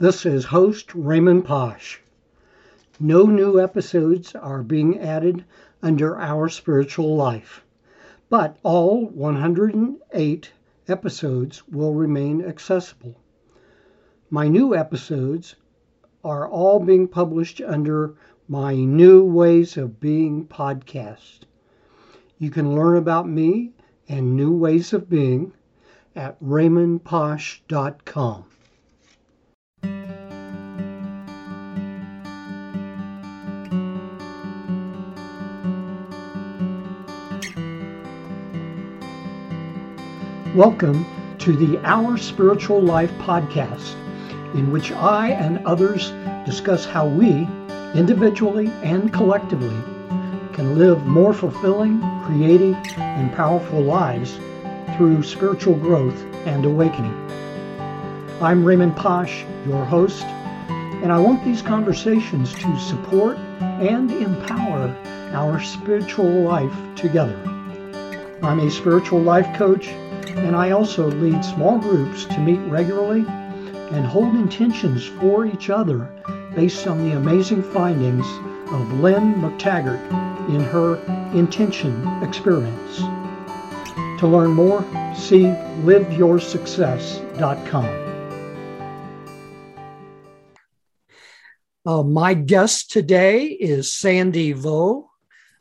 This is host Raymond Posh. No new episodes are being added under our spiritual life, but all 108 episodes will remain accessible. My new episodes are all being published under my New Ways of Being podcast. You can learn about me and new ways of being at raymondposh.com. Welcome to the Our Spiritual Life podcast, in which I and others discuss how we, individually and collectively, can live more fulfilling, creative, and powerful lives through spiritual growth and awakening. I'm Raymond Posh, your host, and I want these conversations to support and empower our spiritual life together. I'm a spiritual life coach, and I also lead small groups to meet regularly and hold intentions for each other based on the amazing findings of Lynne McTaggart in her intention experience. To learn more, see liveyoursuccess.com. Uh, my guest today is Sandy Vo.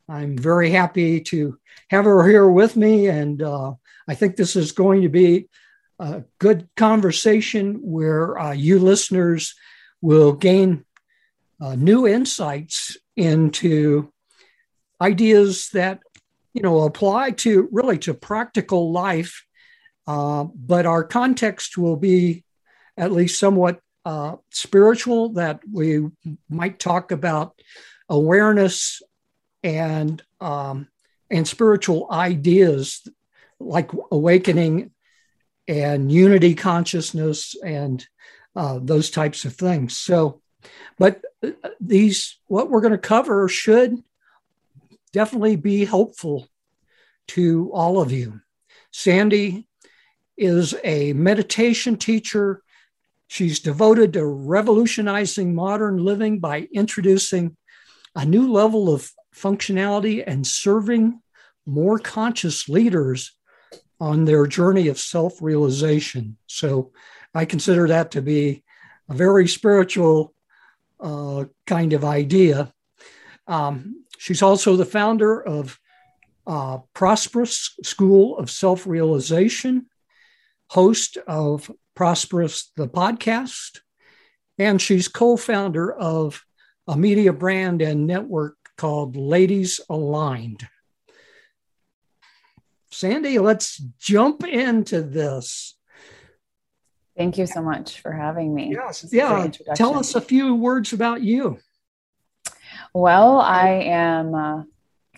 I'm very happy to have her here with me, and uh, I think this is going to be a good conversation where uh, you listeners will gain uh, new insights into ideas that you know apply to really to practical life uh, but our context will be at least somewhat uh, spiritual that we might talk about awareness and um, and spiritual ideas like awakening and unity consciousness and uh, those types of things so but uh, these what we're going to cover should definitely be helpful to all of you. Sandy is a meditation teacher. She's devoted to revolutionizing modern living by introducing a new level of functionality and serving more conscious leaders on their journey of self realization. So I consider that to be a very spiritual uh, kind of idea. Um, she's also the founder of uh, Prosperous School of Self Realization, host of Prosperous the podcast, and she's co founder of a media brand and network called Ladies Aligned. Sandy, let's jump into this. Thank you so much for having me. Yes, yeah. Tell us a few words about you. Well, I am. Uh,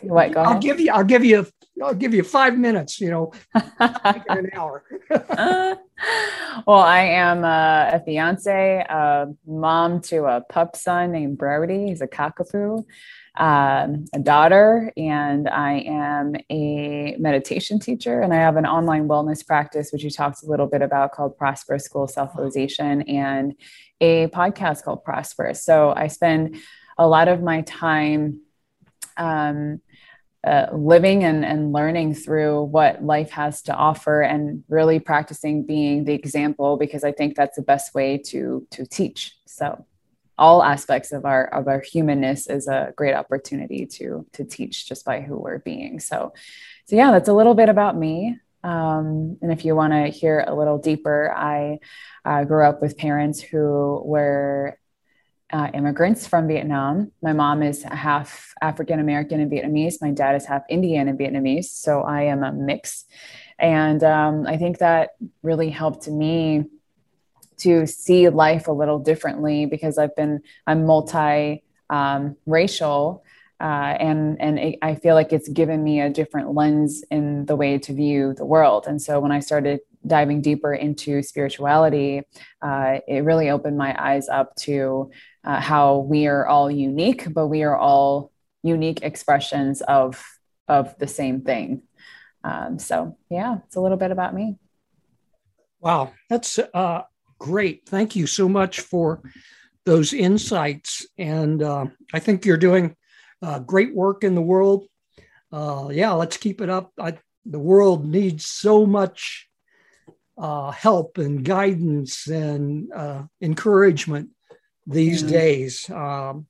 what? Go I'll give you. I'll give you. I'll give you five minutes. You know, an hour. well, I am a, a fiance, a mom to a pup son named Brody. He's a cockapoo um, a daughter, and I am a meditation teacher, and I have an online wellness practice, which you talked a little bit about, called Prosperous School Self Realization, and a podcast called Prosperous. So I spend a lot of my time. Um, uh, living and, and learning through what life has to offer and really practicing being the example because i think that's the best way to to teach. So all aspects of our of our humanness is a great opportunity to to teach just by who we're being. So so yeah that's a little bit about me. Um, and if you want to hear a little deeper i uh, grew up with parents who were uh, immigrants from Vietnam. My mom is half African American and Vietnamese. My dad is half Indian and Vietnamese. So I am a mix. And um, I think that really helped me to see life a little differently because I've been I'm multi um, racial. Uh, and and it, I feel like it's given me a different lens in the way to view the world. And so when I started diving deeper into spirituality, uh, it really opened my eyes up to uh, how we are all unique, but we are all unique expressions of of the same thing. Um, so yeah, it's a little bit about me. Wow, that's uh, great. Thank you so much for those insights. And uh, I think you're doing uh, great work in the world. Uh, yeah, let's keep it up. I, the world needs so much uh, help and guidance and encouragement these yeah. days. Um,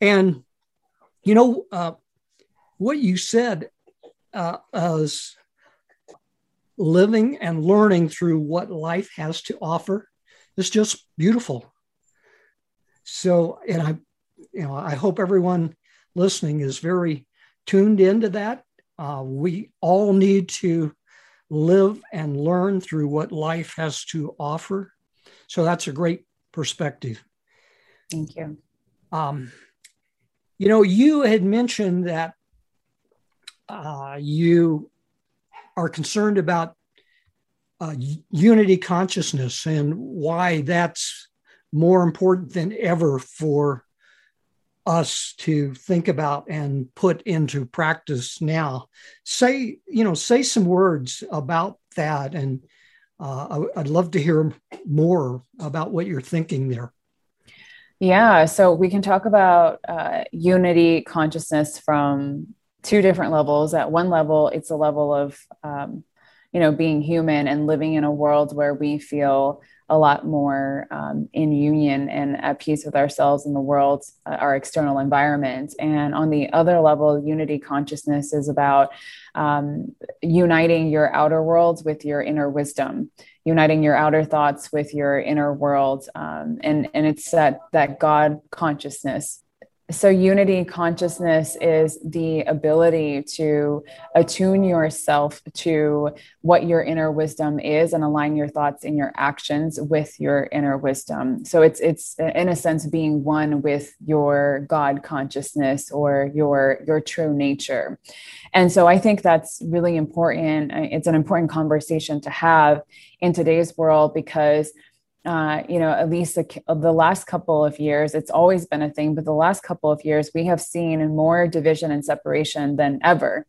and, you know, uh, what you said as living and learning through what life has to offer is just beautiful. So, and I, you know, I hope everyone listening is very tuned into that. Uh, we all need to live and learn through what life has to offer. So that's a great perspective. Thank you. Um, you know, you had mentioned that uh, you are concerned about uh, unity consciousness and why that's more important than ever for us to think about and put into practice now. Say, you know, say some words about that, and uh, I'd love to hear more about what you're thinking there. Yeah, so we can talk about uh, unity consciousness from two different levels. At one level, it's a level of, um, you know, being human and living in a world where we feel a lot more um, in union and at peace with ourselves and the world, uh, our external environment. And on the other level, unity consciousness is about um, uniting your outer world with your inner wisdom, uniting your outer thoughts with your inner world. Um, and, and it's that, that God consciousness so unity consciousness is the ability to attune yourself to what your inner wisdom is and align your thoughts and your actions with your inner wisdom. So it's it's in a sense being one with your god consciousness or your your true nature. And so i think that's really important. It's an important conversation to have in today's world because uh, you know, at least the, the last couple of years, it's always been a thing, but the last couple of years, we have seen more division and separation than ever.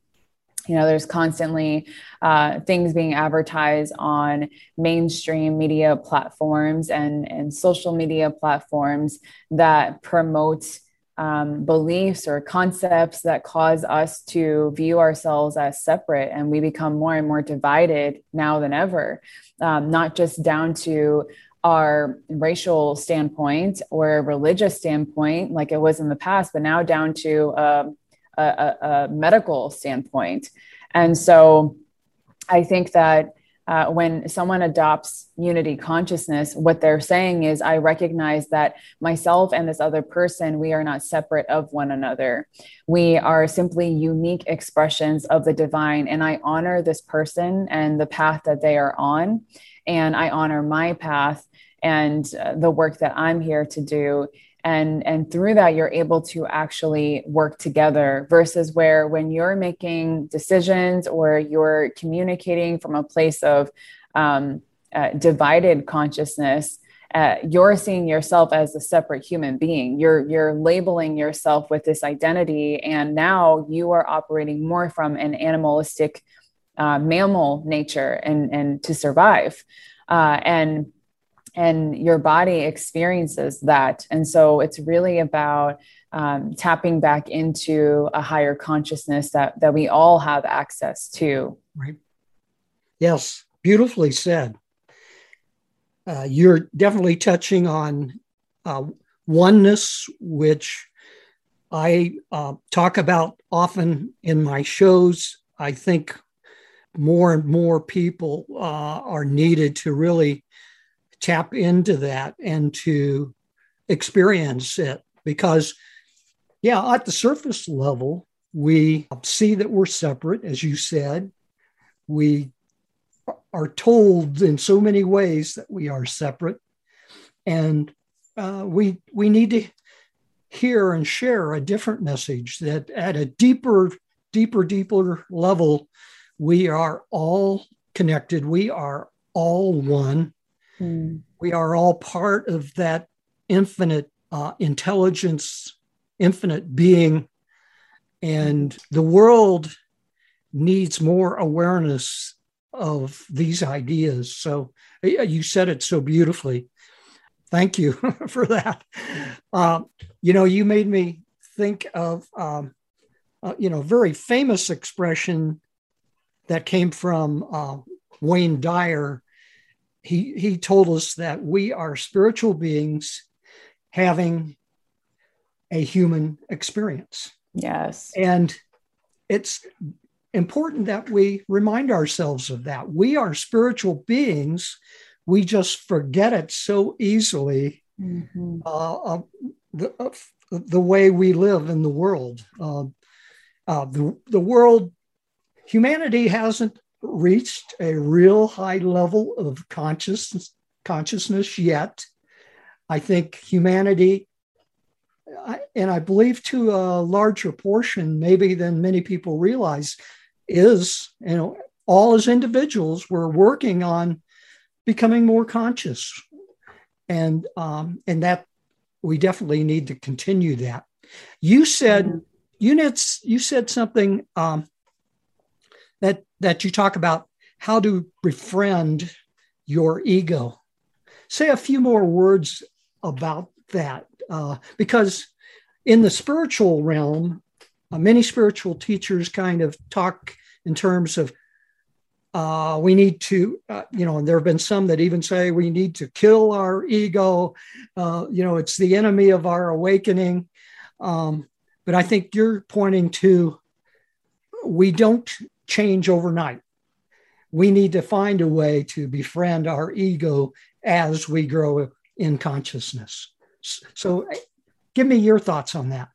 You know, there's constantly uh, things being advertised on mainstream media platforms and, and social media platforms that promote um, beliefs or concepts that cause us to view ourselves as separate and we become more and more divided now than ever um, not just down to our racial standpoint or religious standpoint, like it was in the past, but now down to um, a, a, a, medical standpoint. And so I think that uh, when someone adopts unity consciousness, what they're saying is, I recognize that myself and this other person, we are not separate of one another. We are simply unique expressions of the divine. And I honor this person and the path that they are on. And I honor my path and uh, the work that I'm here to do. And, and through that, you're able to actually work together versus where when you're making decisions or you're communicating from a place of um, uh, divided consciousness, uh, you're seeing yourself as a separate human being. You're you're labeling yourself with this identity, and now you are operating more from an animalistic, uh, mammal nature, and and to survive. Uh, and and your body experiences that. And so it's really about um, tapping back into a higher consciousness that, that we all have access to. Right. Yes, beautifully said. Uh, you're definitely touching on uh, oneness, which I uh, talk about often in my shows. I think more and more people uh, are needed to really tap into that and to experience it because yeah at the surface level we see that we're separate as you said. We are told in so many ways that we are separate. And uh, we we need to hear and share a different message that at a deeper deeper deeper level we are all connected we are all one Mm. We are all part of that infinite uh, intelligence, infinite being. And the world needs more awareness of these ideas. So you said it so beautifully. Thank you for that. Um, you know, you made me think of, um, uh, you know, very famous expression that came from uh, Wayne Dyer. He, he told us that we are spiritual beings having a human experience. Yes. And it's important that we remind ourselves of that. We are spiritual beings. We just forget it so easily. Mm-hmm. Uh, the, uh, the way we live in the world. Uh, uh, the, the world, humanity hasn't reached a real high level of consciousness, consciousness yet. I think humanity and I believe to a larger portion, maybe than many people realize, is you know all as individuals we're working on becoming more conscious, and um, and that we definitely need to continue that. You said mm-hmm. units. You said something um, that that you talk about how to befriend your ego. Say a few more words about that uh, because in the spiritual realm, uh, many spiritual teachers kind of talk in terms of uh, we need to, uh, you know, and there have been some that even say we need to kill our ego. Uh, you know, it's the enemy of our awakening. Um, but I think you're pointing to we don't change overnight. We need to find a way to befriend our ego as we grow in consciousness. So, give me your thoughts on that.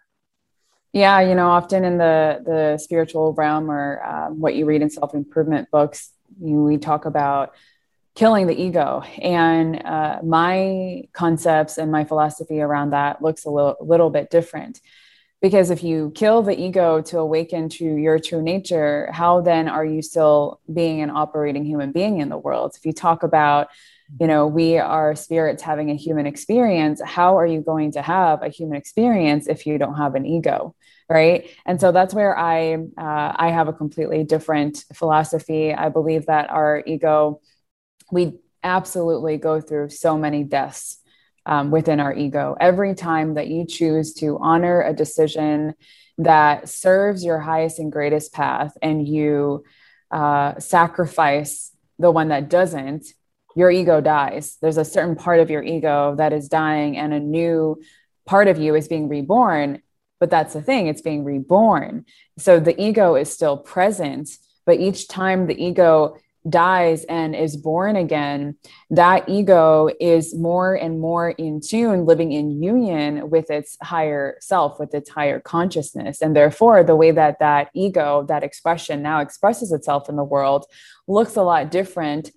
Yeah, you know, often in the the spiritual realm or um, what you read in self improvement books, you, we talk about killing the ego, and uh, my concepts and my philosophy around that looks a little little bit different. Because if you kill the ego to awaken to your true nature, how then are you still being an operating human being in the world? If you talk about you know we are spirits having a human experience how are you going to have a human experience if you don't have an ego right and so that's where i uh, i have a completely different philosophy i believe that our ego we absolutely go through so many deaths um, within our ego every time that you choose to honor a decision that serves your highest and greatest path and you uh, sacrifice the one that doesn't your ego dies. There's a certain part of your ego that is dying, and a new part of you is being reborn. But that's the thing, it's being reborn. So the ego is still present, but each time the ego dies and is born again, that ego is more and more in tune, living in union with its higher self, with its higher consciousness. And therefore, the way that that ego, that expression now expresses itself in the world, looks a lot different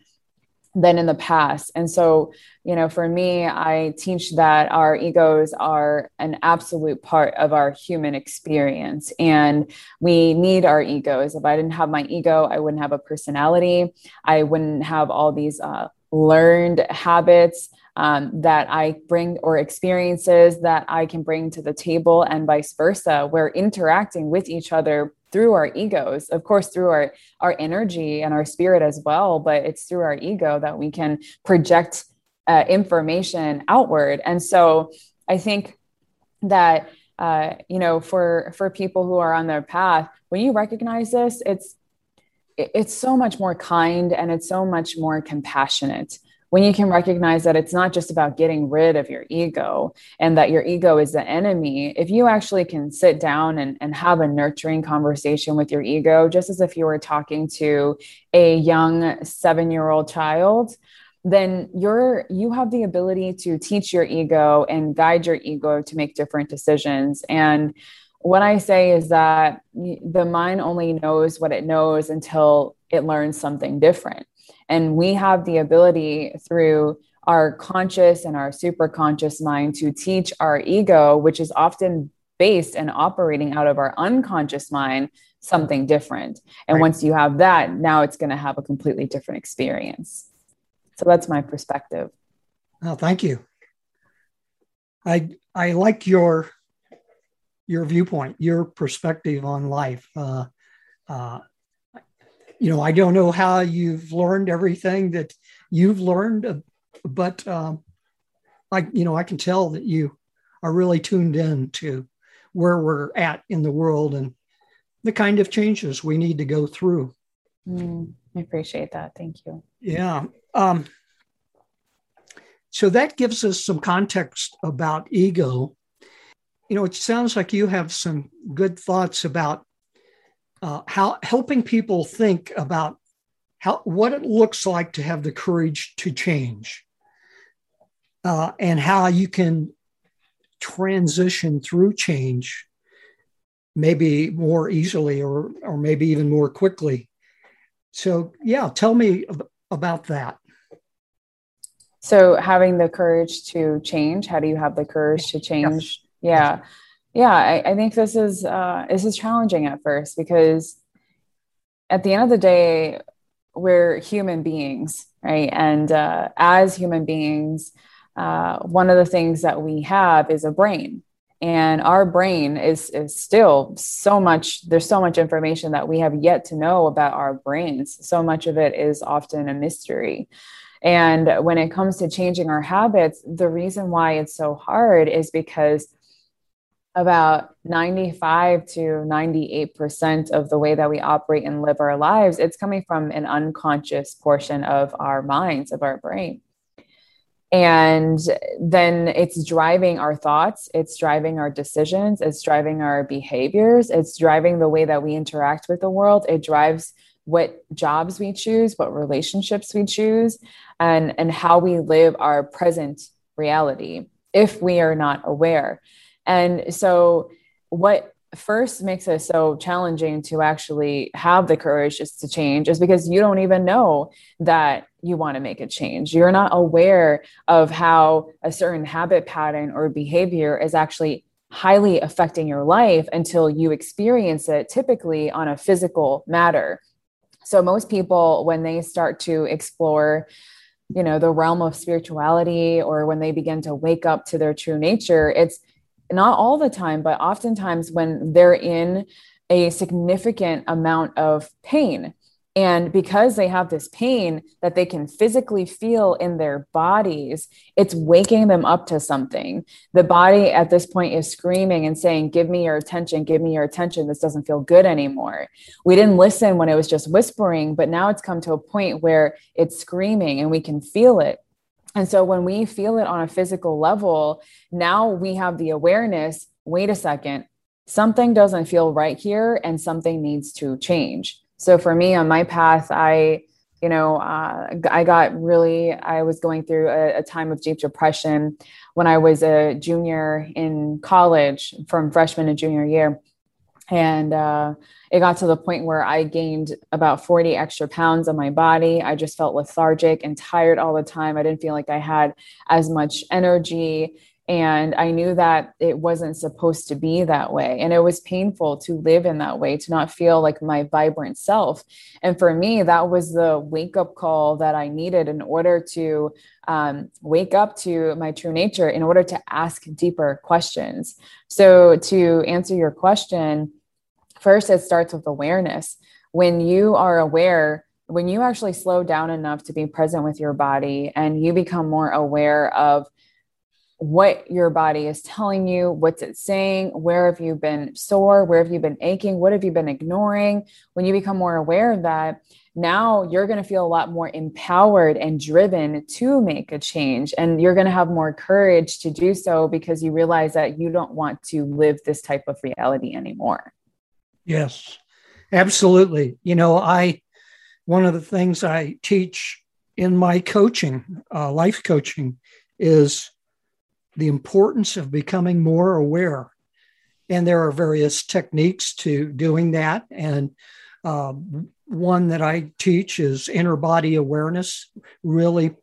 than in the past. And so, you know, for me, I teach that our egos are an absolute part of our human experience and we need our egos. If I didn't have my ego, I wouldn't have a personality. I wouldn't have all these uh, learned habits. Um, that I bring or experiences that I can bring to the table, and vice versa. We're interacting with each other through our egos of course through our our energy and our spirit as well but it's through our ego that we can project uh, information outward. And so i think that uh, you know for for people who are on their path when you recognize this it's it's so much more kind and it's so much more compassionate when you can recognize that it's not just about getting rid of your ego and that your ego is the enemy, if you actually can sit down and, and have a nurturing conversation with your ego, just as if you were talking to a young seven year old child, then you're you have the ability to teach your ego and guide your ego to make different decisions. And what i say is that the mind only knows what it knows until it learns something different and we have the ability through our conscious and our super conscious mind to teach our ego, which is often based and operating out of our unconscious mind, something different. And right. once you have that, now it's going to have a completely different experience. So that's my perspective. Well, thank you. I I like your your viewpoint, your perspective on life. Uh, uh, you know, I don't know how you've learned everything that you've learned, but um, I, you know, I can tell that you are really tuned in to where we're at in the world and the kind of changes we need to go through. Mm, I appreciate that. Thank you. Yeah. Um, so that gives us some context about ego. You know, it sounds like you have some good thoughts about uh, how helping people think about how what it looks like to have the courage to change, uh, and how you can transition through change, maybe more easily or or maybe even more quickly. So, yeah, tell me about that. So having the courage to change, how do you have the courage to change? Yes. Yeah. Yeah, I, I, think this is uh, this is challenging at first because at the end of the day, we're human beings, right? And uh, as human beings, uh, one of the things that we have is a brain, and our brain is is still so much. There's so much information that we have yet to know about our brains. So much of it is often a mystery. And when it comes to changing our habits, the reason why it's so hard is because about 95 to 98% of the way that we operate and live our lives, it's coming from an unconscious portion of our minds, of our brain. And then it's driving our thoughts, it's driving our decisions, it's driving our behaviors, it's driving the way that we interact with the world, it drives what jobs we choose, what relationships we choose, and, and how we live our present reality if we are not aware. And so, what first makes it so challenging to actually have the courage just to change is because you don't even know that you want to make a change. You're not aware of how a certain habit pattern or behavior is actually highly affecting your life until you experience it typically on a physical matter so most people when they start to explore you know the realm of spirituality or when they begin to wake up to their true nature it's not all the time but oftentimes when they're in a significant amount of pain and because they have this pain that they can physically feel in their bodies, it's waking them up to something. The body at this point is screaming and saying, Give me your attention, give me your attention. This doesn't feel good anymore. We didn't listen when it was just whispering, but now it's come to a point where it's screaming and we can feel it. And so when we feel it on a physical level, now we have the awareness wait a second, something doesn't feel right here and something needs to change. So for me on my path, I, you know, uh, I got really, I was going through a, a, time of deep depression when I was a junior in college from freshman to junior year. And uh, it got to the point where I gained about 40 extra pounds on my body. I just felt lethargic and tired all the time. I didn't feel like I had as much energy and I knew that it wasn't supposed to be that way. And it was painful to live in that way, to not feel like my vibrant self. And for me, that was the wake up call that I needed in order to um, wake up to my true nature, in order to ask deeper questions. So, to answer your question, first, it starts with awareness. When you are aware, when you actually slow down enough to be present with your body and you become more aware of what your body is telling you, what's it saying, where have you been sore, where have you been aching, what have you been ignoring. When you become more aware of that, now you're going to feel a lot more empowered and driven to make a change. And you're going to have more courage to do so because you realize that you don't want to live this type of reality anymore. Yes, absolutely. You know, I, one of the things I teach in my coaching, uh, life coaching, is the importance of becoming more aware. And there are various techniques to doing that. And uh, one that I teach is inner body awareness, really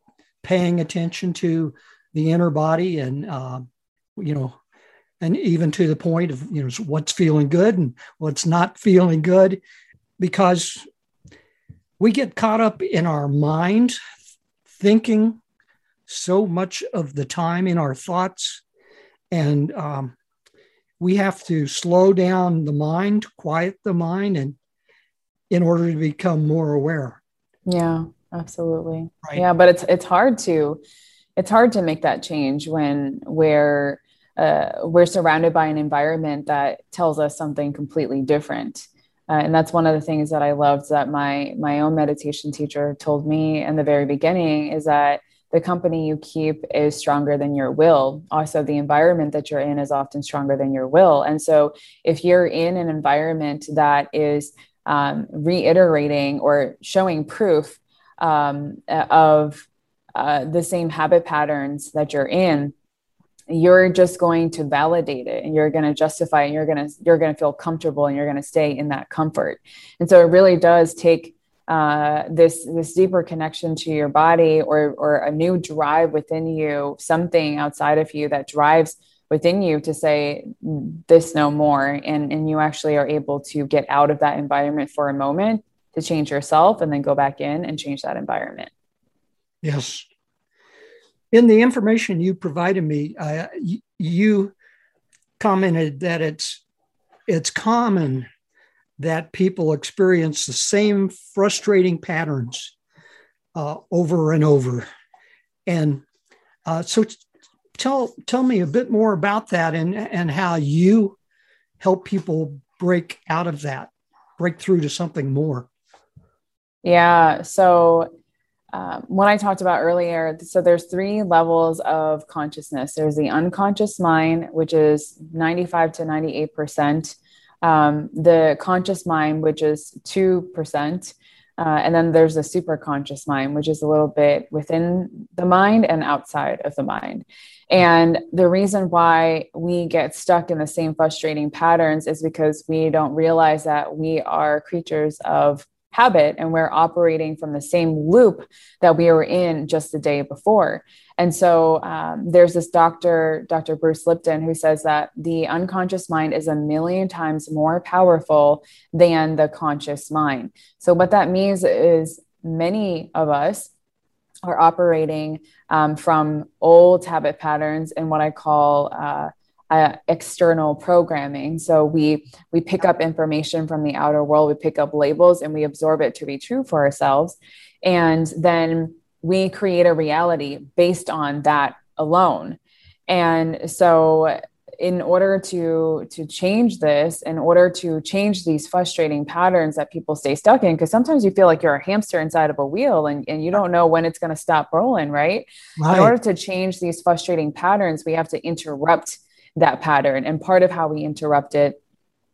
paying attention to the inner body and, uh, you know, and even to the point of, you know, what's feeling good and what's not feeling good, because we get caught up in our mind thinking so much of the time in our thoughts. And um, we have to slow down the mind, quiet the mind, and in order to become more aware. Yeah, absolutely. Right. Yeah, but it's it's hard to it's hard to make that change when we're uh, we're surrounded by an environment that tells us something completely different. Uh, and that's one of the things that I loved that my my own meditation teacher told me in the very beginning is that the company you keep is stronger than your will. Also, the environment that you're in is often stronger than your will. And so, if you're in an environment that is um, reiterating or showing proof um, of uh, the same habit patterns that you're in, you're just going to validate it and you're going to justify and you're going to you're going to feel comfortable and you're going to stay in that comfort and so it really does take uh, this this deeper connection to your body or or a new drive within you something outside of you that drives within you to say this no more. And and you actually are able to get out of that environment for a moment to change yourself and then go back in and change that environment. Yes. In the information you provided me, uh, you commented that it's it's common that people experience the same frustrating patterns uh, over and over, and uh, so tell tell me a bit more about that and and how you help people break out of that, break through to something more. Yeah. So um, what I talked about earlier. So there's three levels of consciousness. There's the unconscious mind, which is 95 to 98 percent. Um, the conscious mind, which is two percent. Uh, and then there's the super conscious mind, which is a little bit within the mind and outside of the mind. And the reason why we get stuck in the same frustrating patterns is because we don't realize that we are creatures of habit and we're operating from the same loop that we were in just the day before and so um, there's this doctor dr bruce lipton who says that the unconscious mind is a million times more powerful than the conscious mind so what that means is many of us are operating um, from old habit patterns and what i call uh, uh, external programming. So we we pick up information from the outer world, we pick up labels, and we absorb it to be true for ourselves, and then we create a reality based on that alone. And so in order to to change this in order to change these frustrating patterns that people stay stuck in because sometimes you feel like you're a hamster inside of a wheel and, and you don't know when it's going to stop rolling right? right in order to change these frustrating patterns we have to interrupt that pattern. And part of how we interrupt it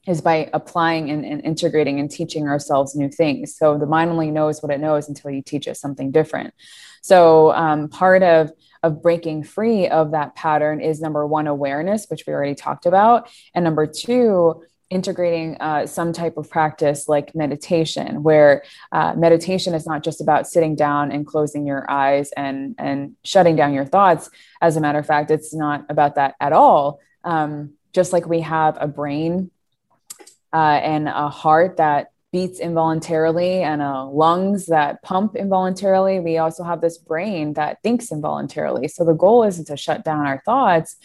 is by applying and, and, integrating and teaching ourselves new things. So the mind only knows what it knows until you teach it something different. So um, part of of breaking free of that pattern is number one awareness, which we already talked about, and number two integrating uh, some type of practice like meditation where uh, meditation is not just about sitting down and closing your eyes and and shutting down your thoughts as a matter of fact it's not about that at all um, just like we have a brain uh, and a heart that beats involuntarily and uh, lungs that pump involuntarily we also have this brain that thinks involuntarily so the goal isn't to shut down our thoughts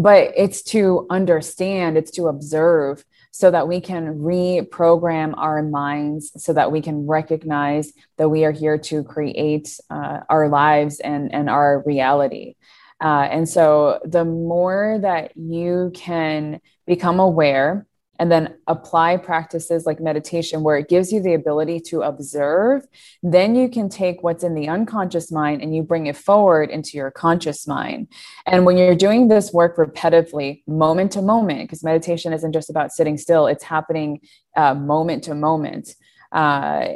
but it's to understand, it's to observe so that we can reprogram our minds so that we can recognize that we are here to create uh, our lives and, and our reality. Uh, and so the more that you can become aware and then apply practices like meditation where it gives you the ability to observe then you can take what's in the unconscious mind and you bring it forward into your conscious mind and when you're doing this work repetitively moment to moment because meditation isn't just about sitting still it's happening uh, moment to moment uh,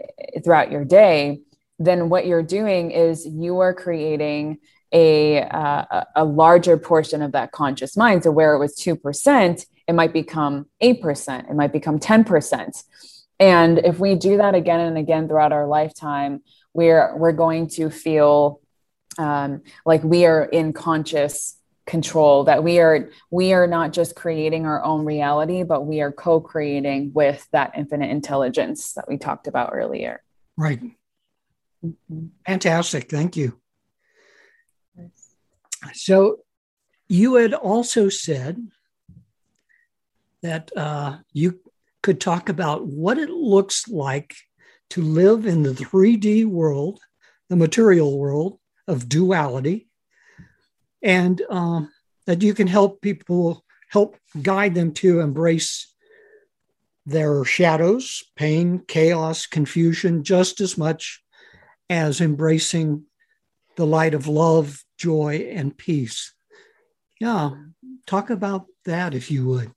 throughout your day then what you're doing is you are creating a, uh, a larger portion of that conscious mind. So where it was 2%, it might become 8%, it might become 10%. And if we do that again and again throughout our lifetime, we're, we're going to feel um, like we are in conscious control that we are we are not just creating our own reality but we are co-creating with that infinite intelligence that we talked about earlier. Right. Mm-hmm. fantastic. Thank you. So you had also said that uh, you could talk about what it looks like to live in the 3D world, the material world of duality, and um, that you can help people, help guide them to embrace their shadows, pain, chaos, confusion, just as much as embracing the light of love, joy, and peace. Yeah, talk about that if you would.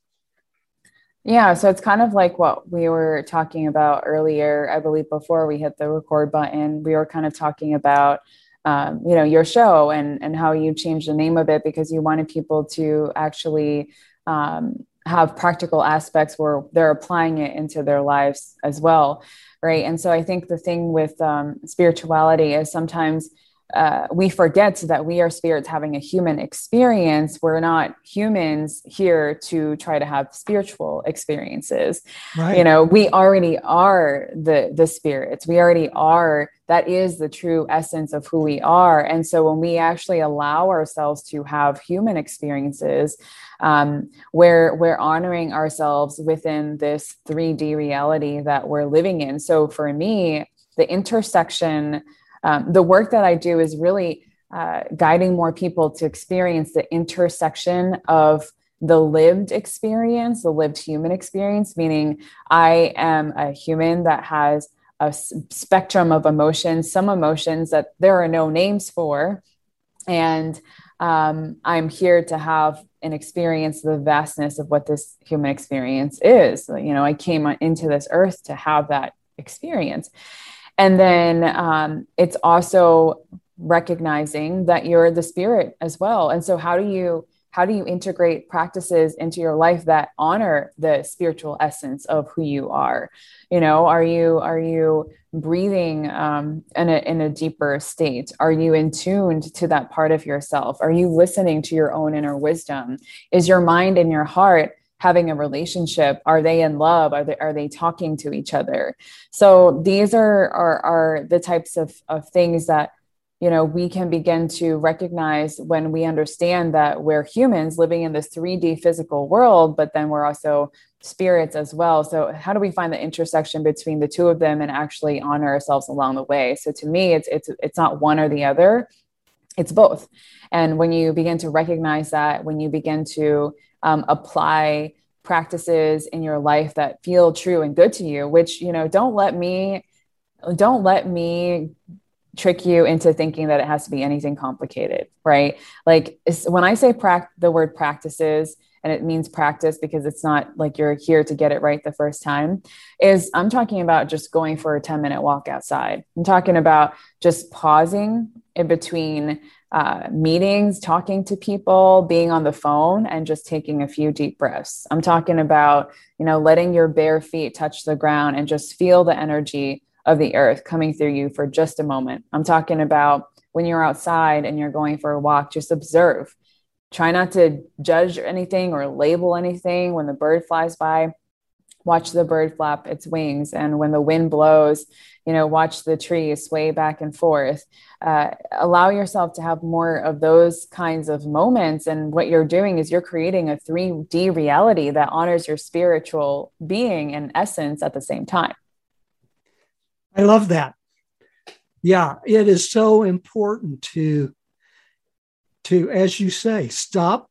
Yeah, so it's kind of like what we were talking about earlier. I believe before we hit the record button, we were kind of talking about, um, you know, your show and and how you changed the name of it because you wanted people to actually um, have practical aspects where they're applying it into their lives as well, right? And so I think the thing with um, spirituality is sometimes uh, we forget that we are spirits having a human experience. We're not humans here to try to have spiritual experiences. Right. You know, we already are the the spirits. We already are. That is the true essence of who we are. And so when we actually allow ourselves to have human experiences, um, we're we're honoring ourselves within this 3D reality that we're living in. So for me, the intersection um, the work that I do is really uh, guiding more people to experience the intersection of the lived experience, the lived human experience, meaning I am a human that has a spectrum of emotions, some emotions that there are no names for. And um, I'm here to have and experience of the vastness of what this human experience is. You know, I came into this earth to have that experience. And then um, it's also recognizing that you're the spirit as well. And so how do you how do you integrate practices into your life that honor the spiritual essence of who you are? You know are you are you breathing um, in, a, in a deeper state? Are you in tuned to that part of yourself? Are you listening to your own inner wisdom? Is your mind and your heart having a relationship are they in love? Are they are they talking to each other? So these are are, are the types of, of things that you know we can begin to recognize when we understand that we're humans living in this 3d physical world but then we're also spirits as well. So how do we find the intersection between the two of them and actually honor ourselves along the way? So to me it's it's it's not one or the other it's both. And when you begin to recognize that when you begin to um, apply practices in your life that feel true and good to you which you know don't let me don't let me trick you into thinking that it has to be anything complicated right? Like when i say prac- the word practices and it means practice because it's not like you're here to get it right the first time is i'm talking about just going for a 10 minute walk outside. I'm talking about just pausing in between uh, meetings, talking to people, being on the phone, and just taking a few deep breaths. I'm talking about, you know, letting your bare feet touch the ground and just feel the energy of the earth coming through you for just a moment. I'm talking about when you're outside and you're going for a walk, just observe. Try not to judge anything or label anything when the bird flies by watch the bird flap its wings and when the wind blows you know watch the trees sway back and forth. Uh, allow yourself to have more of those kinds of moments and what you're doing is you're creating a 3d reality that honors your spiritual being and essence at the same time. I love that. Yeah it is so important to to as you say stop.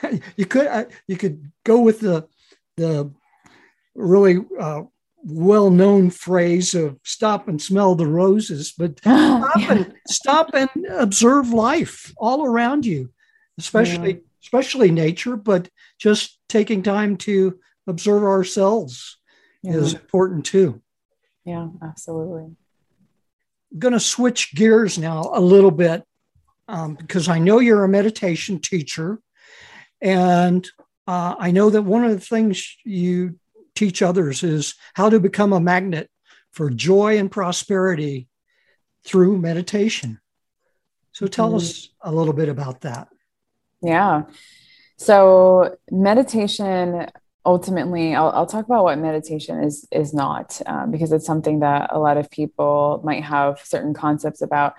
You could uh, you could go with the the really uh, well-known phrase of "stop and smell the roses," but stop, yeah. and, stop and observe life all around you, especially yeah. especially nature. But just taking time to observe ourselves yeah. is important too. Yeah, absolutely. I'm going to switch gears now a little bit um, because I know you're a meditation teacher, and uh, I know that one of the things you teach others is how to become a magnet for joy and prosperity through meditation. So tell mm-hmm. us a little bit about that. Yeah. So meditation ultimately I'll, I'll talk about what meditation is is not um, because it's something that a lot of people might have certain concepts about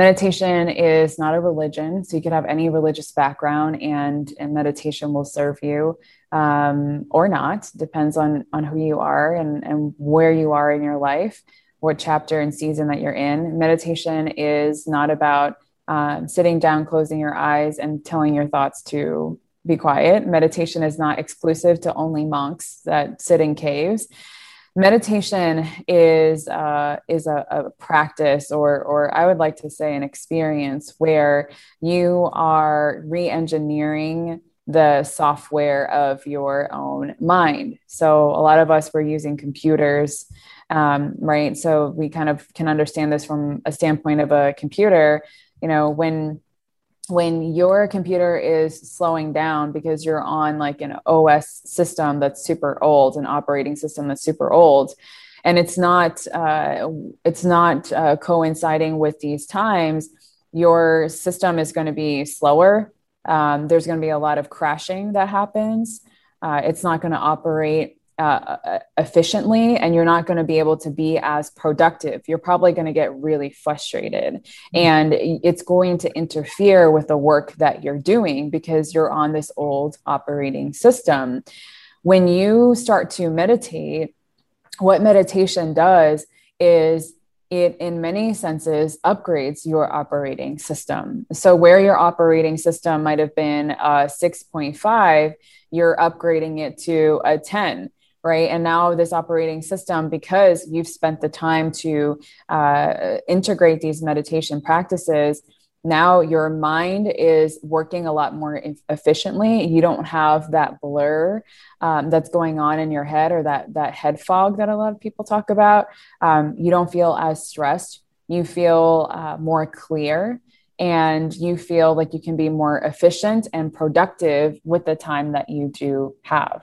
meditation is not a religion so you could have any religious background and and meditation will serve you um, or not. Depends on on who you are and and where you are in your life what chapter and season that you're in. Meditation is not about um, sitting down closing your eyes and telling your thoughts to be quiet. Meditation is not exclusive to only monks that sit in caves meditation is uh, is a, a, practice or or I would like to say an experience where you are re-engineering the software of your own mind. So a lot of us were using computers, um, right? So we kind of can understand this from a standpoint of a computer. You know, when when your computer is slowing down because you're on like an OS system that's super old, an operating system that's super old, and it's not uh, it's not uh, coinciding with these times, your system is going to be slower. Um, there's going to be a lot of crashing that happens. Uh, it's not going to operate uh, uh, efficiently and you're not going to be able to be as productive. You're probably going to get really frustrated mm-hmm. and it's going to interfere with the work that you're doing because you're on this old operating system. When you start to meditate, what meditation does is it in many senses upgrades your operating system. So, where your operating system might have been a 6.5, you're upgrading it to a 10 right? And now this operating system because you've spent the time to uh, integrate these meditation practices now your mind is working a lot more efficiently. You don't have that blur um, that's going on in your head or that that head fog that a lot of people talk about. Um, you don't feel as stressed. You feel uh, more clear and you feel like you can be more efficient and productive with the time that you do have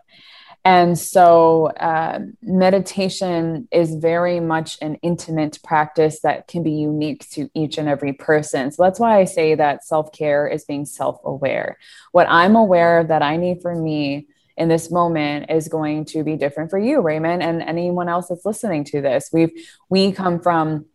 and so, uh, meditation is very much an intimate practice that can be unique to each and every person. So, that's why I say that self care is being self aware. What I'm aware that I need for me in this moment is going to be different for you, Raymond, and anyone else that's listening to this. We've we come from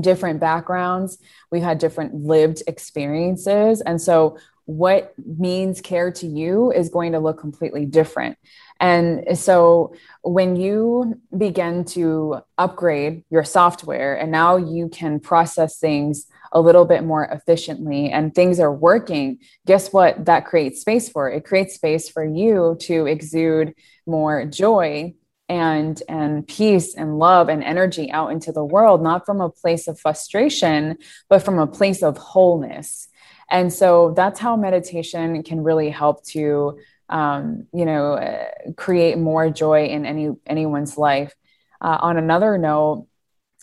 different backgrounds, we've had different lived experiences. And so, what means care to you is going to look completely different. And so when you begin to upgrade your software and now you can process things a little bit more efficiently and things are working, guess what that creates space for? It creates space for you to exude more joy and and peace and love and energy out into the world not from a place of frustration but from a place of wholeness and so that's how meditation can really help to um, you know, uh, create more joy in any anyone's life. Uh, on another note,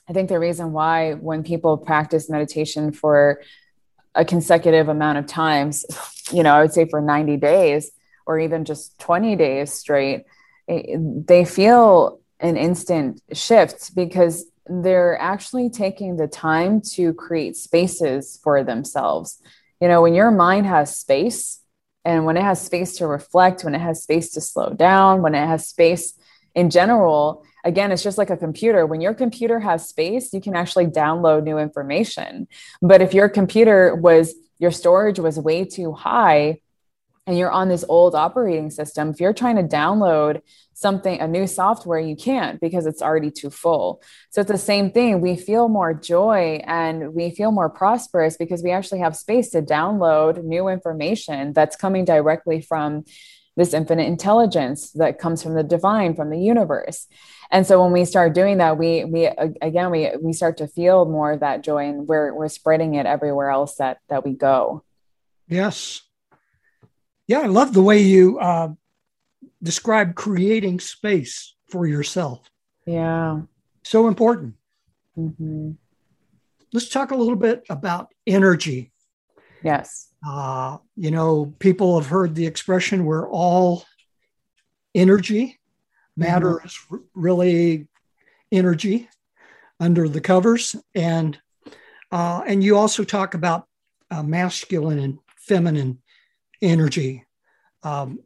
I think the reason why when people practice meditation for a consecutive amount of times, you know, I would say for 90 days or even just 20 days straight, they feel an instant shift because they're actually taking the time to create spaces for themselves. You know, when your mind has space, and when it has space to reflect, when it has space to slow down, when it has space in general, again, it's just like a computer. When your computer has space, you can actually download new information. But if your computer was, your storage was way too high, and you're on this old operating system, if you're trying to download something, a new software, you can't because it's already too full. So it's the same thing. We feel more joy and we feel more prosperous because we actually have space to download new information that's coming directly from this infinite intelligence that comes from the divine, from the universe. And so when we start doing that, we we again we we start to feel more of that joy and we're we're spreading it everywhere else that that we go. Yes. Yeah, I love the way you uh, describe creating space for yourself. Yeah. So important. Mm-hmm. Let's talk a little bit about energy. Yes. Uh, you know, people have heard the expression we're all energy. Matter mm-hmm. is r- really energy under the covers. And uh, and you also talk about uh, masculine and feminine energy. Um,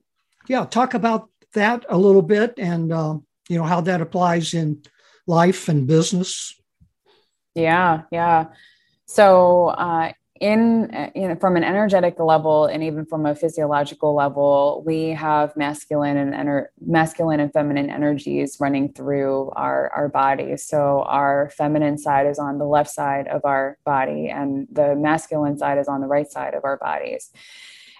yeah, talk about that a little bit and uh, you know how that applies in life and business. Yeah, yeah. So, uh, in you know from an energetic level and even from a physiological level we have masculine and ener- masculine and feminine energies running through our our bodies so our feminine side is on the left side of our body and the masculine side is on the right side of our bodies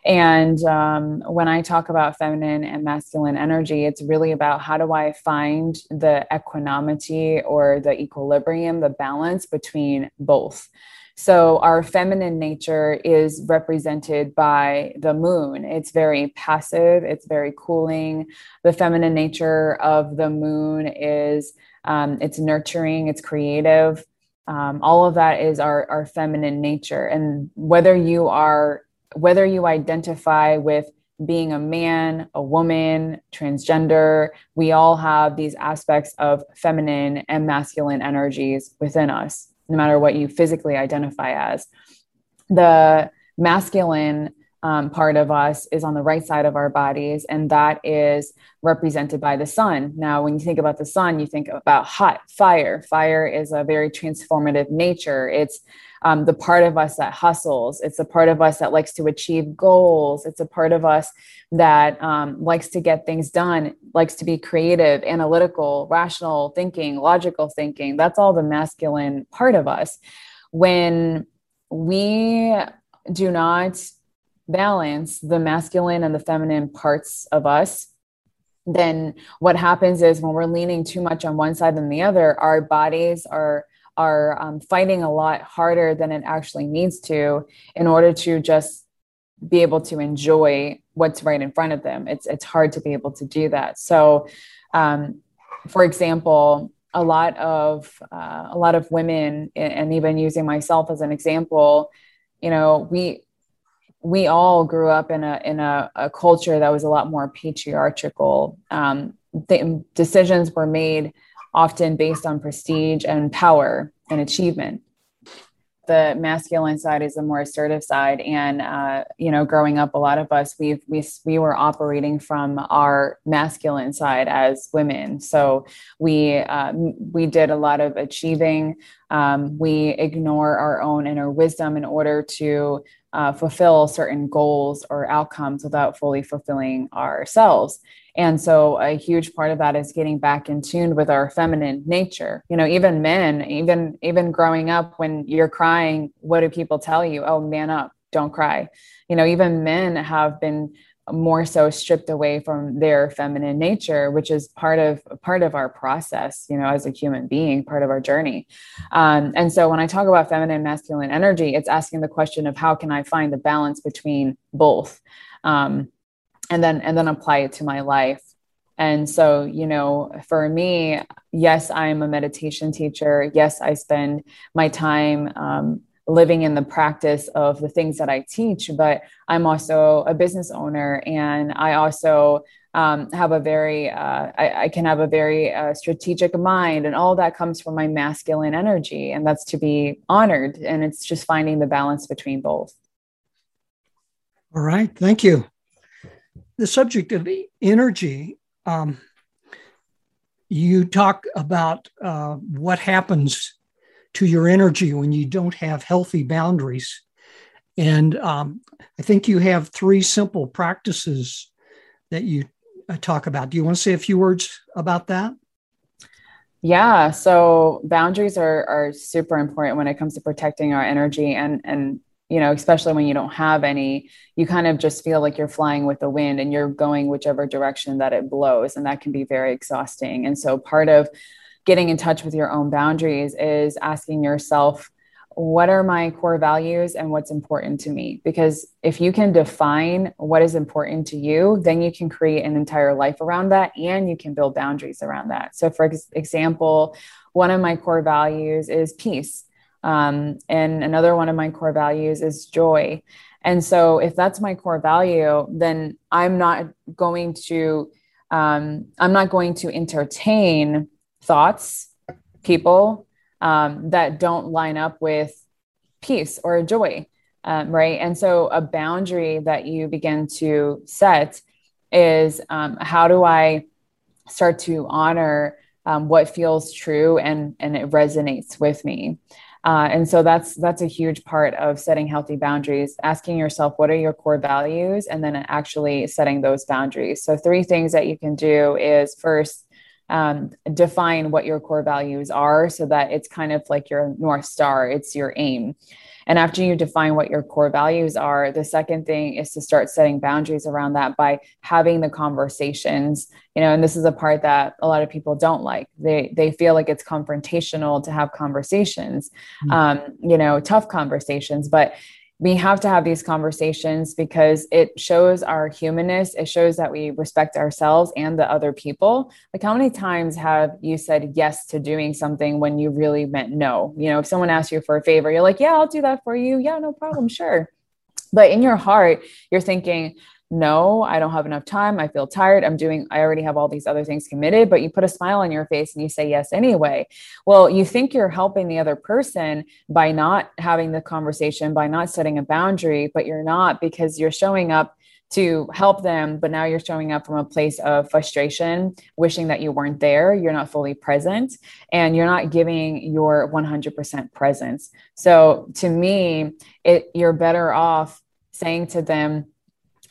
and um, when I talk about feminine and masculine energy, it's really about how do I find the equanimity or the equilibrium, the balance between both. So, our feminine nature is represented by the moon. It's very passive, it's very cooling. The feminine nature of the moon is um, it's nurturing, it's creative. Um, all of that is our, our feminine nature. And whether you are, whether you identify with being a man, a woman, transgender, we all have these aspects of feminine and masculine energies within us no matter what you physically identify as. The masculine um, part of us is on the right side of our bodies, and that is represented by the sun. Now, when you think about the sun, you think about hot fire. Fire is a very transformative nature. It's um, the part of us that hustles. It's a part of us that likes to achieve goals. It's a part of us that um, likes to get things done, likes to be creative, analytical, rational thinking, logical thinking. That's all the masculine part of us. When we do not balance the masculine and the feminine parts of us, then what happens is when we're leaning too much on one side than the other, our bodies are are um, fighting a lot harder than it actually needs to in order to just be able to enjoy what's right in front of them. It's it's hard to be able to do that. So, um, for example, a lot of uh, a lot of women, and even using myself as an example, you know, we we all grew up in a in a, a culture that was a lot more patriarchal. Um, decisions were made often based on prestige and power and achievement. The masculine side is the more assertive side, and uh, you know, growing up, a lot of us we we we were operating from our masculine side as women. So we uh, we did a lot of achieving. Um, we ignore our own inner wisdom in order to uh, fulfill certain goals or outcomes without fully fulfilling ourselves. And so a huge part of that is getting back in tune with our feminine nature. You know, even men, even even growing up when you're crying, what do people tell you? Oh, man up, don't cry. You know, even men have been more so stripped away from their feminine nature which is part of part of our process you know as a human being part of our journey um, and so when i talk about feminine masculine energy it's asking the question of how can i find the balance between both um, and then and then apply it to my life. And so you know for me yes i'm a meditation teacher. Yes i spend my time um, living in the practice of the things that i teach but i'm also a business owner and i also um, have a very uh, I, I, can have a very uh, strategic mind and all that comes from my masculine energy and that's to be honored. And it's just finding the balance between both. All right. Thank you the subject of energy, um, you talk about uh, what happens to your energy when you don't have healthy boundaries. And um, I think you have three simple practices that you uh, talk about. Do you want to say a few words about that? Yeah, so boundaries are are super important when it comes to protecting our energy and and you know, especially when you don't have any, you kind of just feel like you're flying with the wind and you're going whichever direction that it blows. And that can be very exhausting. And so part of getting in touch with your own boundaries is asking yourself, what are my core values and what's important to me? Because if you can define what is important to you, then you can create an entire life around that and you can build boundaries around that. So, for example, one of my core values is peace. Um, and another one of my core values is joy. And so, if that's my core value, then I'm not going to um, I'm not going to entertain thoughts, people um, that don't line up with peace or joy, um, right? And so, a boundary that you begin to set is um, how do I start to honor um, what feels true and and it resonates with me Uh, and so that's that's a huge part of setting healthy boundaries asking yourself what are your core values? And then actually setting those boundaries. So three things that you can do is first um, define what your core values are so that it's kind of like your north star it's your aim and after you define what your core values are, the second thing is to start setting boundaries around that by having the conversations. You know, and this is a part that a lot of people don't like. They they feel like it's confrontational to have conversations, mm-hmm. um, you know, tough conversations. But we have to have these conversations because it shows our humanness. It shows that we respect ourselves and the other people. Like how many times have you said yes to doing something when you really meant no? You know if someone asks you for a favor you're like yeah i'll do that for you. Yeah no problem sure. But in your heart you're thinking no, I don't have enough time. I feel tired. I'm doing, I already have all these other things committed, but you put a smile on your face and you say yes anyway. Well, you think you're helping the other person by not having the conversation, by not setting a boundary, but you're not because you're showing up to help them, but now you're showing up from a place of frustration, wishing that you weren't there, you're not fully present, and you're not giving your 100% presence. So to me, it you're better off saying to them,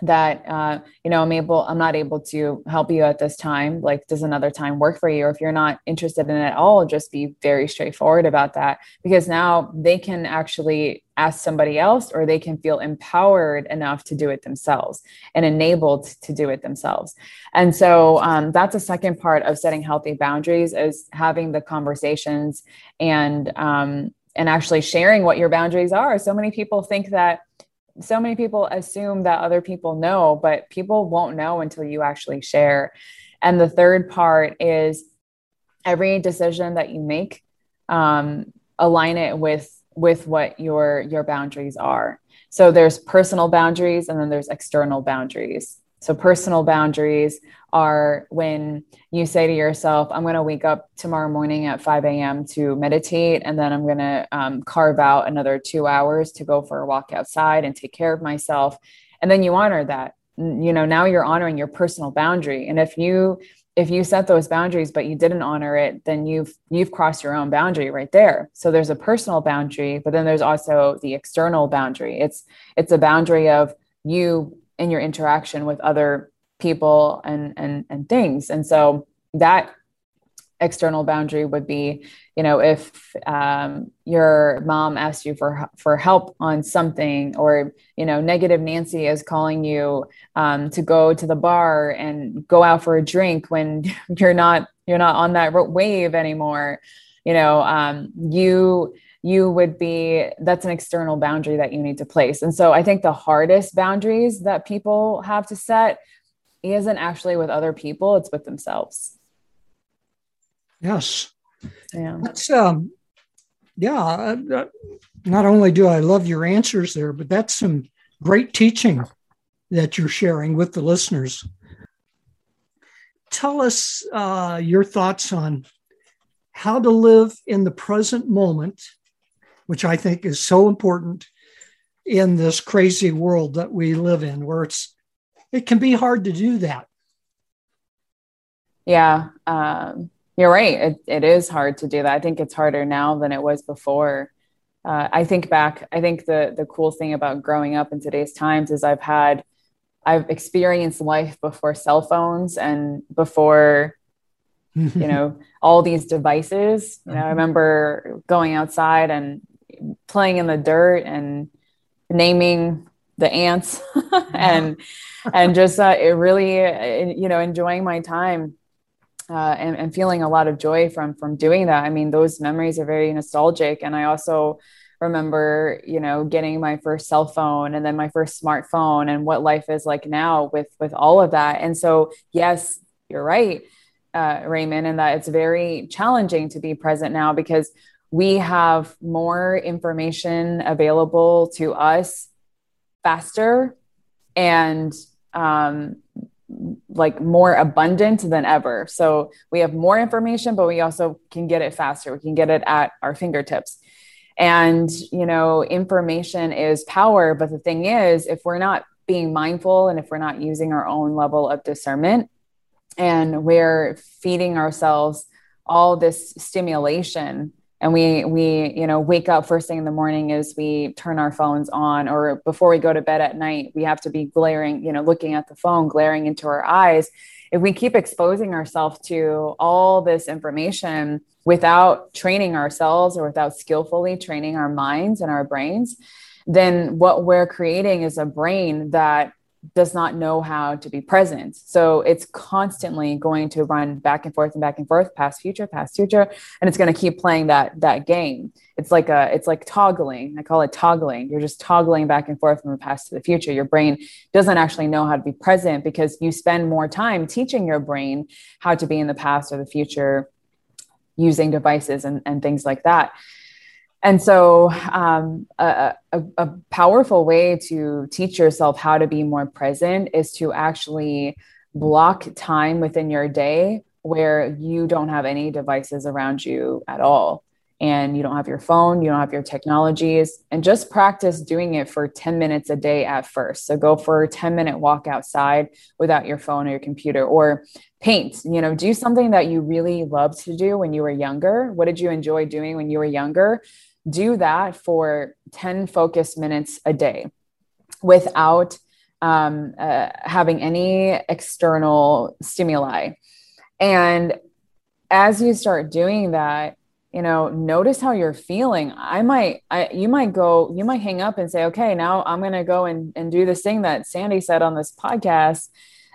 that uh, you know i'm able i'm not able to help you at this time like does another time work for you? Or if you're not interested in it at all just be very straightforward about that. Because now they can actually ask somebody else or they can feel empowered enough to do it themselves and enabled to do it themselves. And so um, that's a second part of setting healthy boundaries is having the conversations and um, and actually sharing what your boundaries are. So many people think that so many people assume that other people know, but people won't know until you actually share. And the third part is every decision that you make, um, align it with with what your your boundaries are. So there's personal boundaries and then there's external boundaries. So, personal boundaries are when you say to yourself, I'm going to wake up tomorrow morning at 5 a.m. to meditate, and then I'm going to um, carve out another two hours to go for a walk outside and take care of myself. And then you honor that. You know, now you're honoring your personal boundary. And if you if you set those boundaries but you didn't honor it then you've you've crossed your own boundary right there so there's a personal boundary but then there's also the external boundary it's it's a boundary of you in your interaction with other people and and and things. And so that external boundary would be you know if um, your mom asks you for for help on something or you know negative nancy is calling you um, to go to the bar and go out for a drink when you're not you're not on that wave anymore you know um, you you would be that's an external boundary that you need to place. And so I think the hardest boundaries that people have to set isn't actually with other people, it's with themselves. Yes. Yeah. That's um yeah, uh, uh, not only do I love your answers there, but that's some great teaching that you're sharing with the listeners. Tell us uh, your thoughts on how to live in the present moment which I think is so important in this crazy world that we live in, where it's it can be hard to do that. Yeah, um, you're right. It, it is hard to do that. I think it's harder now than it was before. Uh, I think back. I think the the cool thing about growing up in today's times is I've had I've experienced life before cell phones and before you know all these devices you know i remember going outside and playing in the dirt and naming the ants and and just uh, it really uh, you know enjoying my time uh, and, and feeling a lot of joy from from doing that. I mean those memories are very nostalgic. And i also remember you know getting my first cell phone and then my first smartphone and what life is like now with with all of that. And so yes you're right uh, raymond and that it's very challenging to be present now because we have more information available to us faster and um, like more abundant than ever. So we have more information, but we also can get it faster. We can get it at our fingertips. And, you know, information is power. But the thing is, if we're not being mindful and if we're not using our own level of discernment and we're feeding ourselves all this stimulation and we we you know wake up first thing in the morning is we turn our phones on or before we go to bed at night we have to be glaring you know looking at the phone glaring into our eyes. If we keep exposing ourselves to all this information without training ourselves or without skillfully training our minds and our brains then what we're creating is a brain that does not know how to be present. So it's constantly going to run back and forth and back and forth, past future, past future, and it's going to keep playing that that game. It's like a it's like toggling. I call it toggling. You're just toggling back and forth from the past to the future. Your brain doesn't actually know how to be present because you spend more time teaching your brain how to be in the past or the future using devices and, and things like that and so um, a, a, a, powerful way to teach yourself how to be more present is to actually block time within your day where you don't have any devices around you at all and you don't have your phone, you don't have your technologies, and just practice doing it for 10 minutes a day at first. So go for a 10 minute walk outside without your phone or your computer, or paint, you know, do something that you really loved to do when you were younger. What did you enjoy doing when you were younger? Do that for 10 focus minutes a day without um, uh, having any external stimuli. And as you start doing that, you know, notice how you're feeling. I might, I, you might go, you might hang up and say, okay, now I'm going to go and, and do this thing that Sandy said on this podcast.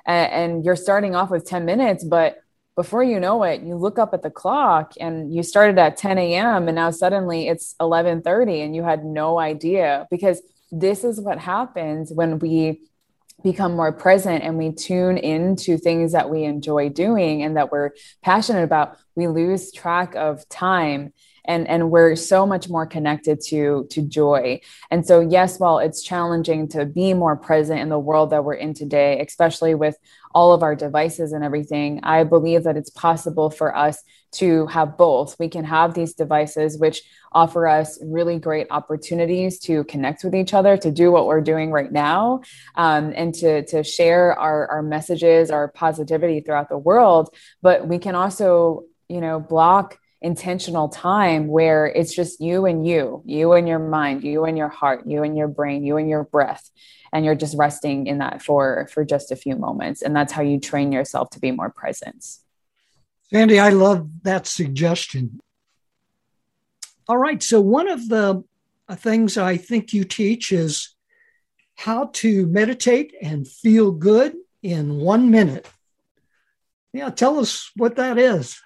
And, and you're starting off with 10 minutes, but before you know it you look up at the clock and you started at 10 a.m and now suddenly it's 11.30 and you had no idea because this is what happens when we become more present and we tune into things that we enjoy doing and that we're passionate about. We lose track of time and and we're so much more connected to to joy. And so yes while it's challenging to be more present in the world that we're in today especially with all of our devices and everything i believe that it's possible for us to have both. We can have these devices which offer us really great opportunities to connect with each other to do what we're doing right now um, and to to share our our messages our positivity throughout the world. But we can also you know block intentional time where it's just you and you, you and your mind, you and your heart, you and your brain, you and your breath. And you're just resting in that for, for just a few moments. And that's how you train yourself to be more present. Sandy, I love that suggestion. All right. So, one of the uh, things I think you teach is how to meditate and feel good in one minute. Yeah, tell us what that is.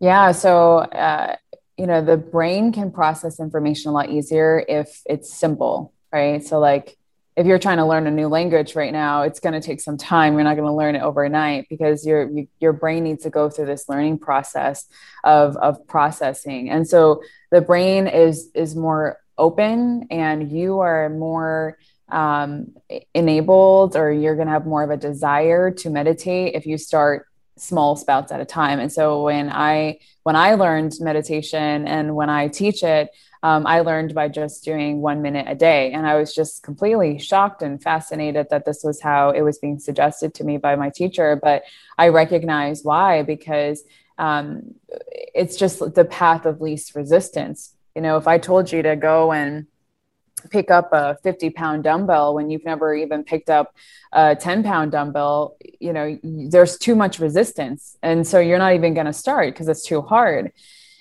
Yeah. So, uh, you know, the brain can process information a lot easier if it's simple, right? So, like, if you're trying to learn a new language right now, it's going to take some time. You're not going to learn it overnight because your you, your brain needs to go through this learning process of of processing. And so the brain is is more open, and you are more um, enabled, or you're going to have more of a desire to meditate if you start small spouts at a time. And so when i when i learned meditation and when i teach it um, i learned by just doing one minute a day. And i was just completely shocked and fascinated that this was how it was being suggested to me by my teacher. But i recognize why because um, it's just the path of least resistance. You know if i told you to go and pick up a 50 pound dumbbell when you've never even picked up a 10 pound dumbbell you know there's too much resistance. And so you're not even going to start because it's too hard.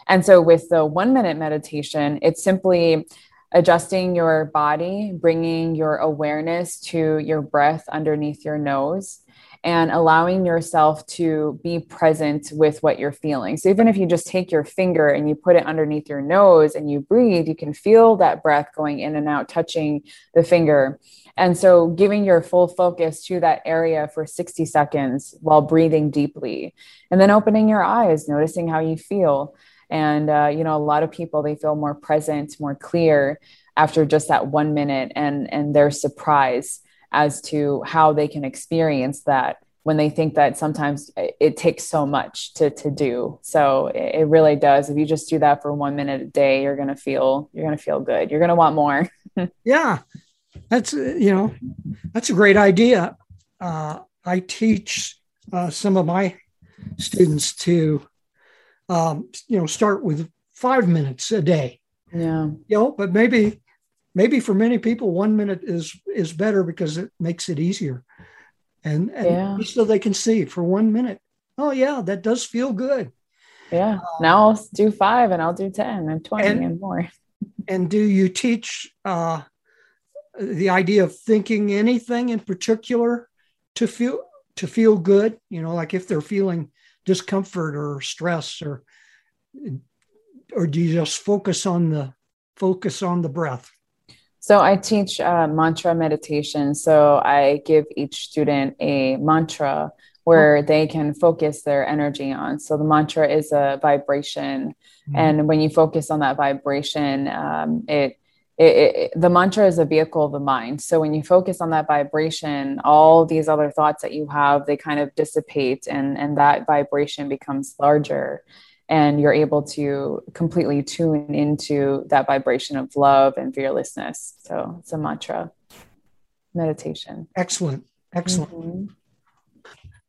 And so with the one minute meditation it's simply adjusting your body bringing your awareness to your breath underneath your nose and allowing yourself to be present with what you're feeling. So even if you just take your finger and you put it underneath your nose and you breathe, you can feel that breath going in and out, touching the finger. And so giving your full focus to that area for 60 seconds while breathing deeply and then opening your eyes, noticing how you feel. And, uh, you know, a lot of people, they feel more present, more clear after just that one minute and, and they're surprised as to how they can experience that when they think that sometimes it takes so much to to do. So it really does. If you just do that for one minute a day, you're gonna feel you're gonna feel good. You're gonna want more. yeah, that's you know that's a great idea. Uh, I teach uh, some of my students to um, you know start with five minutes a day. Yeah. You know, but maybe maybe for many people one minute is is better because it makes it easier. And, and yeah. so they can see for one minute, oh yeah, that does feel good. Yeah. Um, now I'll do five and I'll do 10 and 20 and, and more. and do you teach uh, the idea of thinking anything in particular to feel to feel good? You know, like if they're feeling discomfort or stress or or do you just focus on the focus on the breath? So I teach uh, mantra meditation. So I give each student a mantra where they can focus their energy on. So the mantra is a vibration, mm-hmm. and when you focus on that vibration, um, it, it, it, the mantra is a vehicle of the mind. So when you focus on that vibration, all these other thoughts that you have, they kind of dissipate, and and that vibration becomes larger and you're able to completely tune into that vibration of love and fearlessness. So it's a mantra meditation. Excellent. Excellent. Mm-hmm.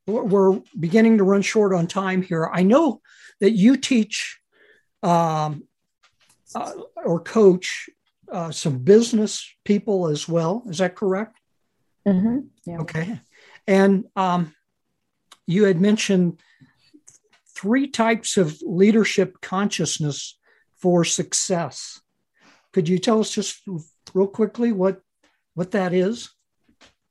We're beginning to run short on time here. I know that you teach um, uh, or coach uh, some business people as well. Is that correct? Mm-hmm. Yeah. Okay. And um, you had mentioned three types of leadership consciousness for success. Could you tell us just real quickly what what that is?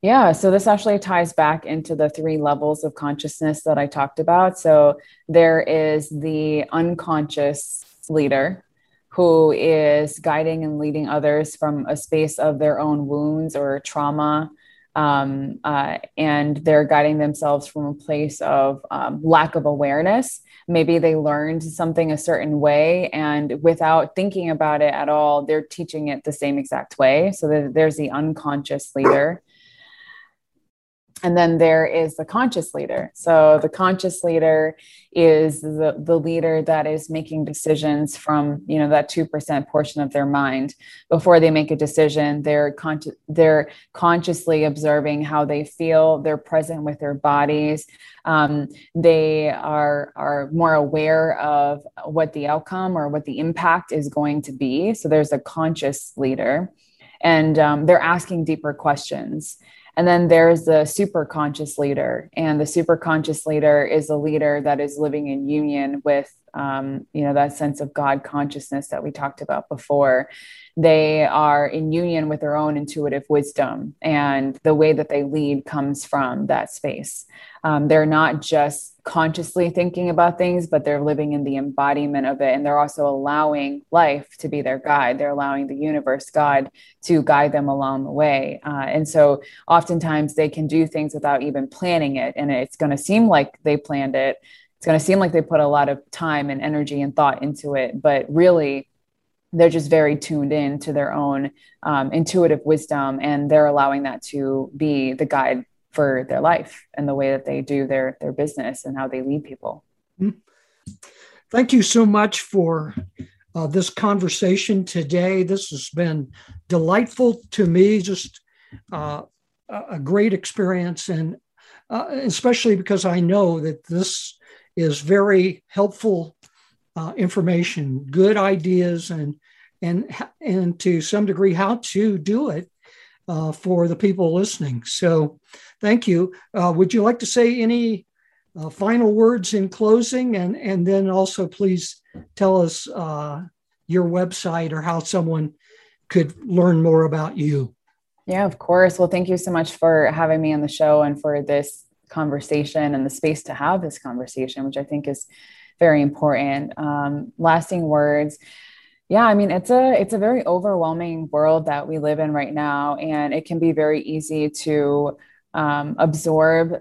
Yeah, so this actually ties back into the three levels of consciousness that I talked about. So there is the unconscious leader who is guiding and leading others from a space of their own wounds or trauma um, uh, and they're guiding themselves from a place of um, lack of awareness. Maybe they learned something a certain way, and without thinking about it at all, they're teaching it the same exact way. So there's the unconscious leader and then there is the conscious leader. So the conscious leader is the, the leader that is making decisions from you know that 2% portion of their mind. Before they make a decision they're con- they're consciously observing how they feel. They're present with their bodies. Um, they are are more aware of what the outcome or what the impact is going to be. So there's a conscious leader. And um, they're asking deeper questions and then there's the super conscious leader. And the super conscious leader is a leader that is living in union with, um, you know, that sense of God consciousness that we talked about before. They are in union with their own intuitive wisdom. And the way that they lead comes from that space. Um, they're not just consciously thinking about things, but they're living in the embodiment of it. And they're also allowing life to be their guide. They're allowing the universe, God, to guide them along the way. Uh, and so oftentimes they can do things without even planning it. And it's going to seem like they planned it. It's going to seem like they put a lot of time and energy and thought into it. But really, they're just very tuned in to their own um, intuitive wisdom and they're allowing that to be the guide for their life and the way that they do their their business and how they lead people. Mm-hmm. Thank you so much for uh, this conversation today. This has been delightful to me, just uh, a great experience, and uh, especially because I know that this is very helpful uh, information, good ideas, and and and to some degree how to do it uh, for the people listening. So thank you. Uh, would you like to say any uh, final words in closing? And, and then also please tell us uh, your website or how someone could learn more about you. Yeah, of course. Well, thank you so much for having me on the show and for this conversation and the space to have this conversation, which I think is very important. Um, lasting words yeah i mean it's a it's a very overwhelming world that we live in right now and it can be very easy to um, absorb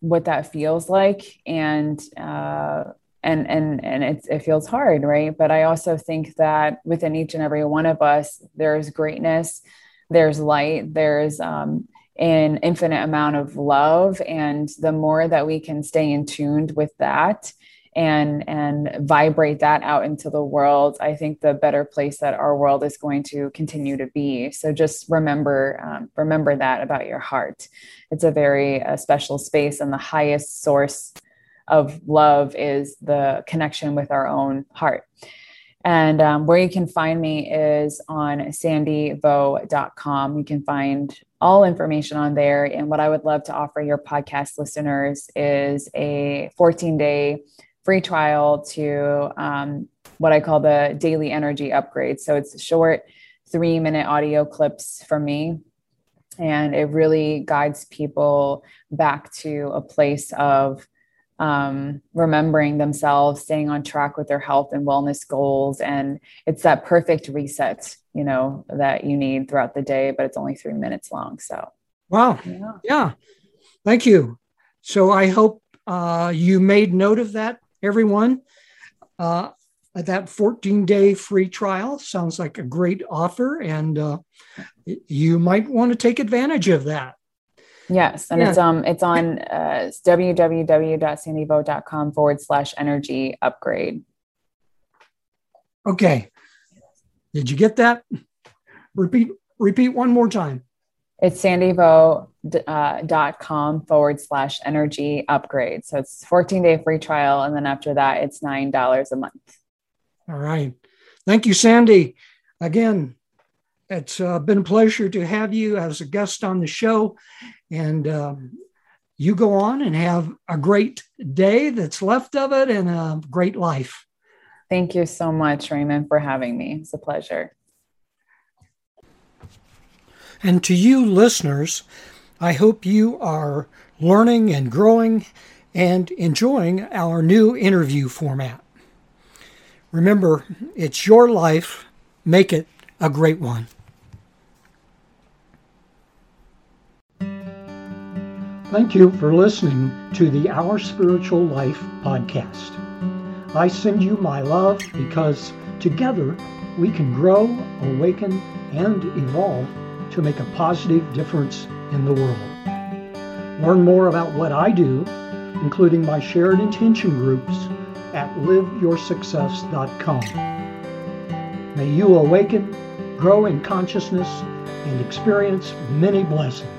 what that feels like and uh, and and and it, it feels hard right? But i also think that within each and every one of us there's greatness there's light there's um, an infinite amount of love and the more that we can stay in tuned with that and and vibrate that out into the world i think the better place that our world is going to continue to be so just remember um, remember that about your heart it's a very uh, special space and the highest source of love is the connection with our own heart And um, where you can find me is on sandyvo.com. You can find all information on there. And what I would love to offer your podcast listeners is a 14 day free trial to um, what I call the daily energy upgrade. So it's short three minute audio clips from me. And it really guides people back to a place of um, remembering themselves, staying on track with their health and wellness goals. And it's that perfect reset, you know, that you need throughout the day, but it's only three minutes long. So, wow. Yeah. yeah. Thank you. So I hope uh, you made note of that, everyone. Uh, that 14 day free trial sounds like a great offer, and uh, you might want to take advantage of that. Yes, and yeah. it's um it's on uh, www.sandyvo.com forward slash energy upgrade. Okay, did you get that? Repeat repeat one more time. It's sandyvo.com uh, forward slash energy upgrade. So it's 14 day free trial, and then after that, it's nine dollars a month. All right, thank you, Sandy. Again, it's uh, been a pleasure to have you as a guest on the show. And um, you go on and have a great day that's left of it and a great life. Thank you so much, Raymond, for having me. It's a pleasure. And to you listeners, I hope you are learning and growing and enjoying our new interview format. Remember, it's your life. Make it a great one. Thank you for listening to the Our Spiritual Life podcast. I send you my love because together we can grow, awaken, and evolve to make a positive difference in the world. Learn more about what I do, including my shared intention groups, at liveyoursuccess.com. May you awaken, grow in consciousness, and experience many blessings.